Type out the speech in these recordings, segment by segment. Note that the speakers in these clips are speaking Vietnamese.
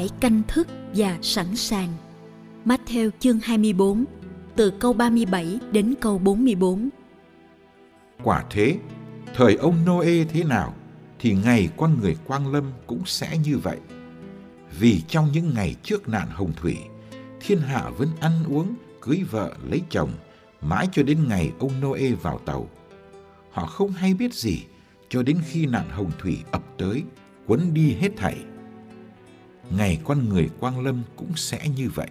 Phải canh thức và sẵn sàng. Matthew chương 24, từ câu 37 đến câu 44. Quả thế, thời ông Noe thế nào, thì ngày con người quang lâm cũng sẽ như vậy. Vì trong những ngày trước nạn hồng thủy, thiên hạ vẫn ăn uống, cưới vợ, lấy chồng, mãi cho đến ngày ông Noe vào tàu. Họ không hay biết gì cho đến khi nạn hồng thủy ập tới, cuốn đi hết thảy ngày con người quang lâm cũng sẽ như vậy.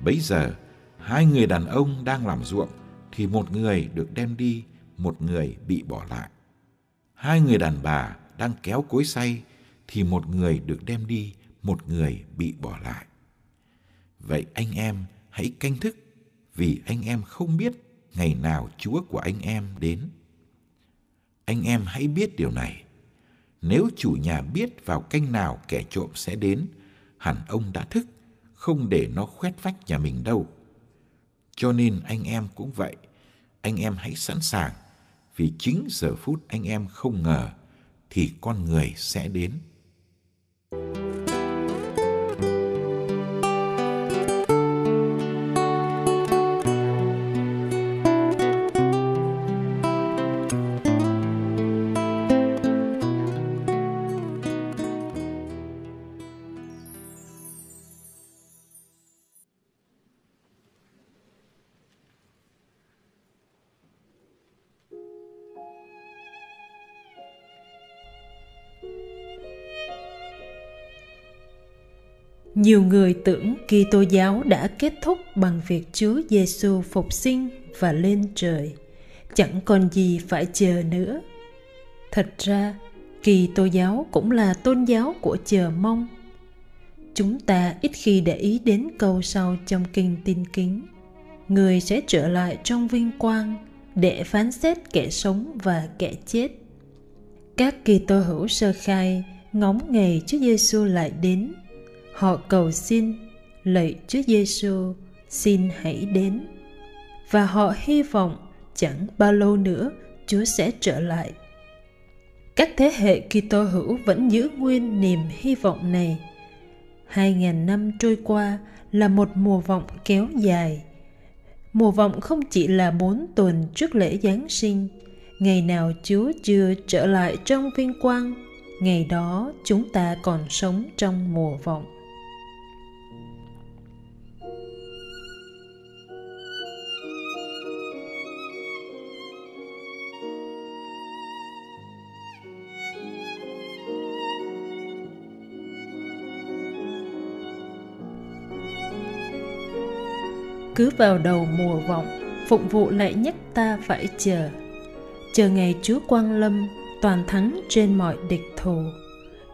Bấy giờ, hai người đàn ông đang làm ruộng thì một người được đem đi, một người bị bỏ lại. Hai người đàn bà đang kéo cối xay thì một người được đem đi, một người bị bỏ lại. Vậy anh em hãy canh thức vì anh em không biết ngày nào Chúa của anh em đến. Anh em hãy biết điều này nếu chủ nhà biết vào canh nào kẻ trộm sẽ đến, hẳn ông đã thức, không để nó khoét vách nhà mình đâu. Cho nên anh em cũng vậy, anh em hãy sẵn sàng, vì chính giờ phút anh em không ngờ thì con người sẽ đến. Nhiều người tưởng Kitô giáo đã kết thúc bằng việc Chúa Giêsu phục sinh và lên trời, chẳng còn gì phải chờ nữa. Thật ra, Kitô giáo cũng là tôn giáo của chờ mong. Chúng ta ít khi để ý đến câu sau trong kinh tin kính. Người sẽ trở lại trong vinh quang để phán xét kẻ sống và kẻ chết. Các Kitô hữu sơ khai ngóng ngày Chúa Giêsu lại đến họ cầu xin lạy Chúa Giêsu xin hãy đến và họ hy vọng chẳng bao lâu nữa Chúa sẽ trở lại. Các thế hệ Kitô hữu vẫn giữ nguyên niềm hy vọng này. Hai ngàn năm trôi qua là một mùa vọng kéo dài. Mùa vọng không chỉ là bốn tuần trước lễ Giáng sinh, ngày nào Chúa chưa trở lại trong vinh quang, ngày đó chúng ta còn sống trong mùa vọng. Cứ vào đầu mùa vọng phụng vụ lại nhắc ta phải chờ. Chờ ngày chúa quang lâm toàn thắng trên mọi địch thù.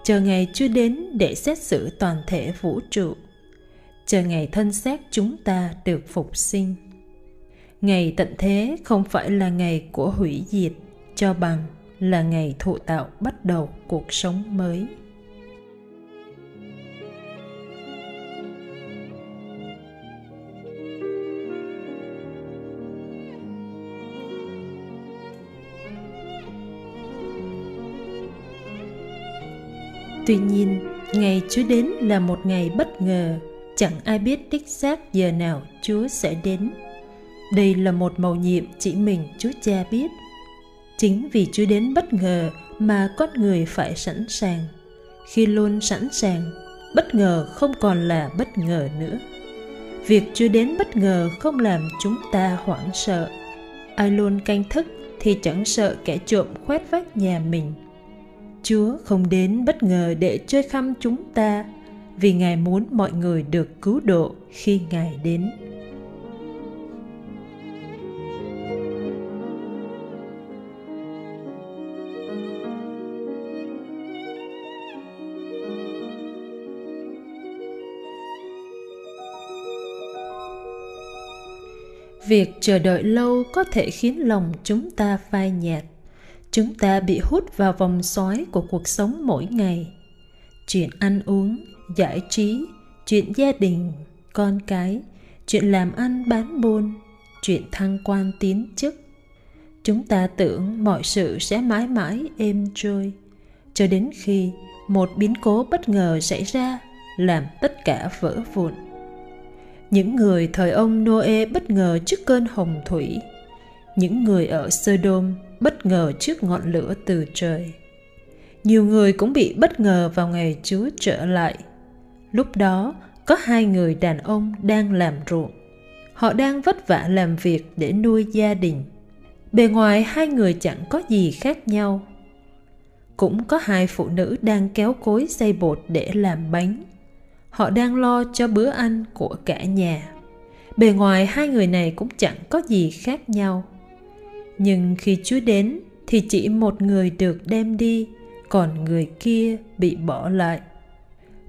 Chờ ngày chúa đến để xét xử toàn thể vũ trụ. Chờ ngày thân xác chúng ta được phục sinh. Ngày tận thế không phải là ngày của hủy diệt, cho bằng là ngày thụ tạo bắt đầu cuộc sống mới. Tuy nhiên, ngày Chúa đến là một ngày bất ngờ, chẳng ai biết đích xác giờ nào Chúa sẽ đến. Đây là một mầu nhiệm chỉ mình Chúa Cha biết. Chính vì Chúa đến bất ngờ mà con người phải sẵn sàng. Khi luôn sẵn sàng, bất ngờ không còn là bất ngờ nữa. Việc Chúa đến bất ngờ không làm chúng ta hoảng sợ. Ai luôn canh thức thì chẳng sợ kẻ trộm khoét vách nhà mình chúa không đến bất ngờ để chơi khăm chúng ta, vì ngài muốn mọi người được cứu độ khi ngài đến. Việc chờ đợi lâu có thể khiến lòng chúng ta phai nhạt chúng ta bị hút vào vòng xoáy của cuộc sống mỗi ngày. Chuyện ăn uống giải trí chuyện gia đình con cái chuyện làm ăn bán buôn chuyện thăng quan tiến chức. Chúng ta tưởng mọi sự sẽ mãi mãi êm trôi cho đến khi một biến cố bất ngờ xảy ra làm tất cả vỡ vụn. Những người thời ông Noe bất ngờ trước cơn hồng thủy, những người ở Sodom bất ngờ trước ngọn lửa từ trời. Nhiều người cũng bị bất ngờ vào ngày Chúa trở lại. Lúc đó, có hai người đàn ông đang làm ruộng. Họ đang vất vả làm việc để nuôi gia đình. Bề ngoài hai người chẳng có gì khác nhau. Cũng có hai phụ nữ đang kéo cối xay bột để làm bánh họ đang lo cho bữa ăn của cả nhà bề ngoài hai người này cũng chẳng có gì khác nhau nhưng khi chúa đến, thì chỉ một người được đem đi, còn người kia bị bỏ lại.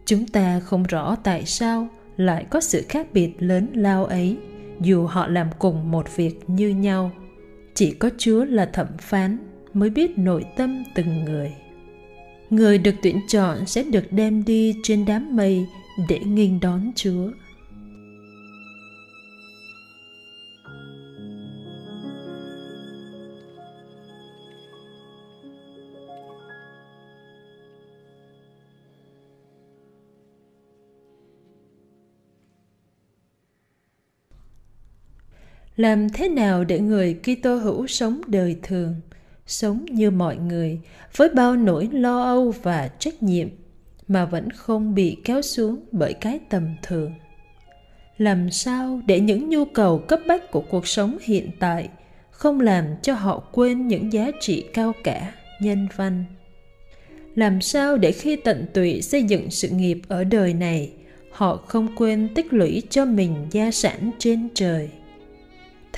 Chúng ta không rõ tại sao lại có sự khác biệt lớn lao ấy, dù họ làm cùng một việc như nhau. Chỉ có chúa là thẩm phán mới biết nội tâm từng người. Người được tuyển chọn sẽ được đem đi trên đám mây để nghênh đón Chúa. Làm thế nào để người Kitô hữu sống đời thường, sống như mọi người với bao nỗi lo âu và trách nhiệm mà vẫn không bị kéo xuống bởi cái tầm thường? Làm sao để những nhu cầu cấp bách của cuộc sống hiện tại không làm cho họ quên những giá trị cao cả nhân văn? Làm sao để khi tận tụy xây dựng sự nghiệp ở đời này họ không quên tích lũy cho mình gia sản trên trời?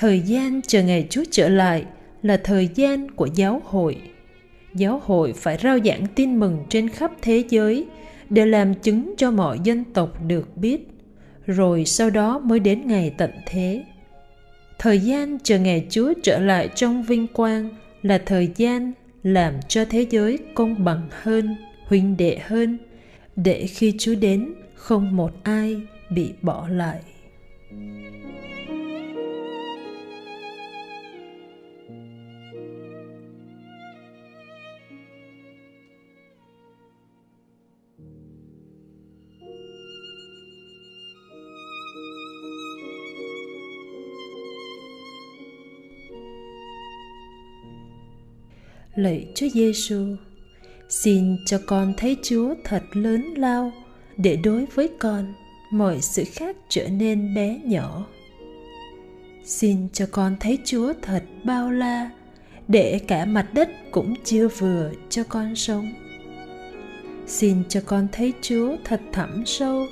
Thời gian chờ ngày chúa trở lại là thời gian của giáo hội. Giáo hội phải rao giảng tin mừng trên khắp thế giới để làm chứng cho mọi dân tộc được biết, rồi sau đó mới đến ngày tận thế. Thời gian chờ ngày chúa trở lại trong vinh quang là thời gian làm cho thế giới công bằng hơn, huynh đệ hơn, để khi chúa đến không một ai bị bỏ lại. Lạy Chúa Giêsu, xin cho con thấy Chúa thật lớn lao để đối với con mọi sự khác trở nên bé nhỏ. Xin cho con thấy Chúa thật bao la để cả mặt đất cũng chưa vừa cho con sống. Xin cho con thấy Chúa thật thẳm sâu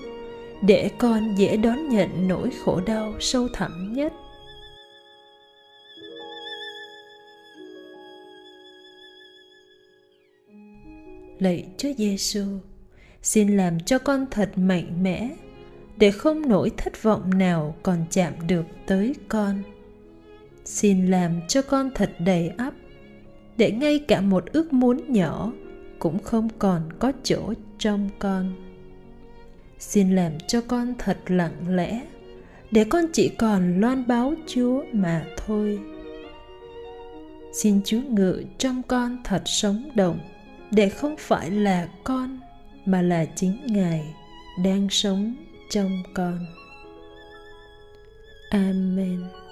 để con dễ đón nhận nỗi khổ đau sâu thẳm nhất lạy Chúa Giêsu, xin làm cho con thật mạnh mẽ để không nỗi thất vọng nào còn chạm được tới con. Xin làm cho con thật đầy ắp để ngay cả một ước muốn nhỏ cũng không còn có chỗ trong con. Xin làm cho con thật lặng lẽ để con chỉ còn loan báo Chúa mà thôi. Xin Chúa ngự trong con thật sống động để không phải là con mà là chính ngài đang sống trong con. Amen.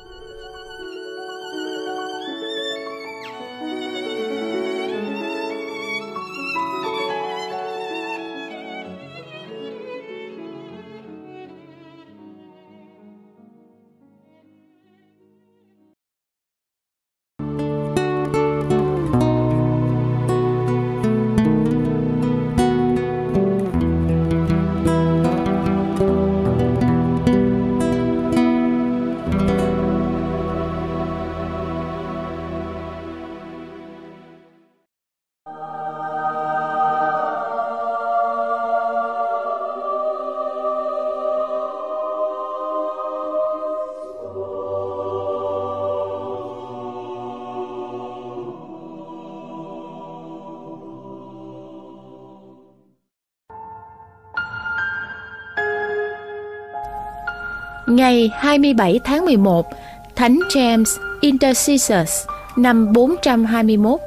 Ngày 27 tháng 11, Thánh James Intercessors năm 421.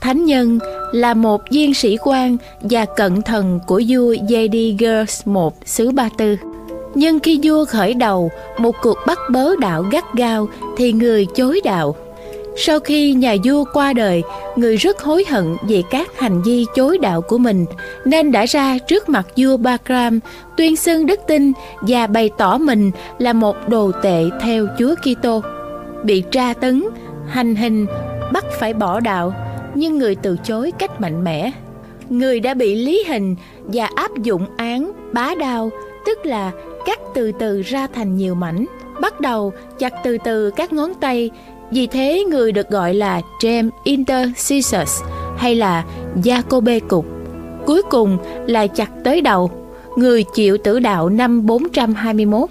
Thánh nhân là một viên sĩ quan và cận thần của vua Yedigers I xứ Ba Tư. Nhưng khi vua khởi đầu một cuộc bắt bớ đạo gắt gao thì người chối đạo. Sau khi nhà vua qua đời, người rất hối hận về các hành vi chối đạo của mình, nên đã ra trước mặt vua Bakram tuyên xưng đức tin và bày tỏ mình là một đồ tệ theo Chúa Kitô. Bị tra tấn, hành hình, bắt phải bỏ đạo, nhưng người từ chối cách mạnh mẽ. Người đã bị lý hình và áp dụng án bá đao, tức là cắt từ từ ra thành nhiều mảnh, bắt đầu chặt từ từ các ngón tay vì thế người được gọi là James Intercessors hay là Jacobe Cục. Cuối cùng là chặt tới đầu, người chịu tử đạo năm 421.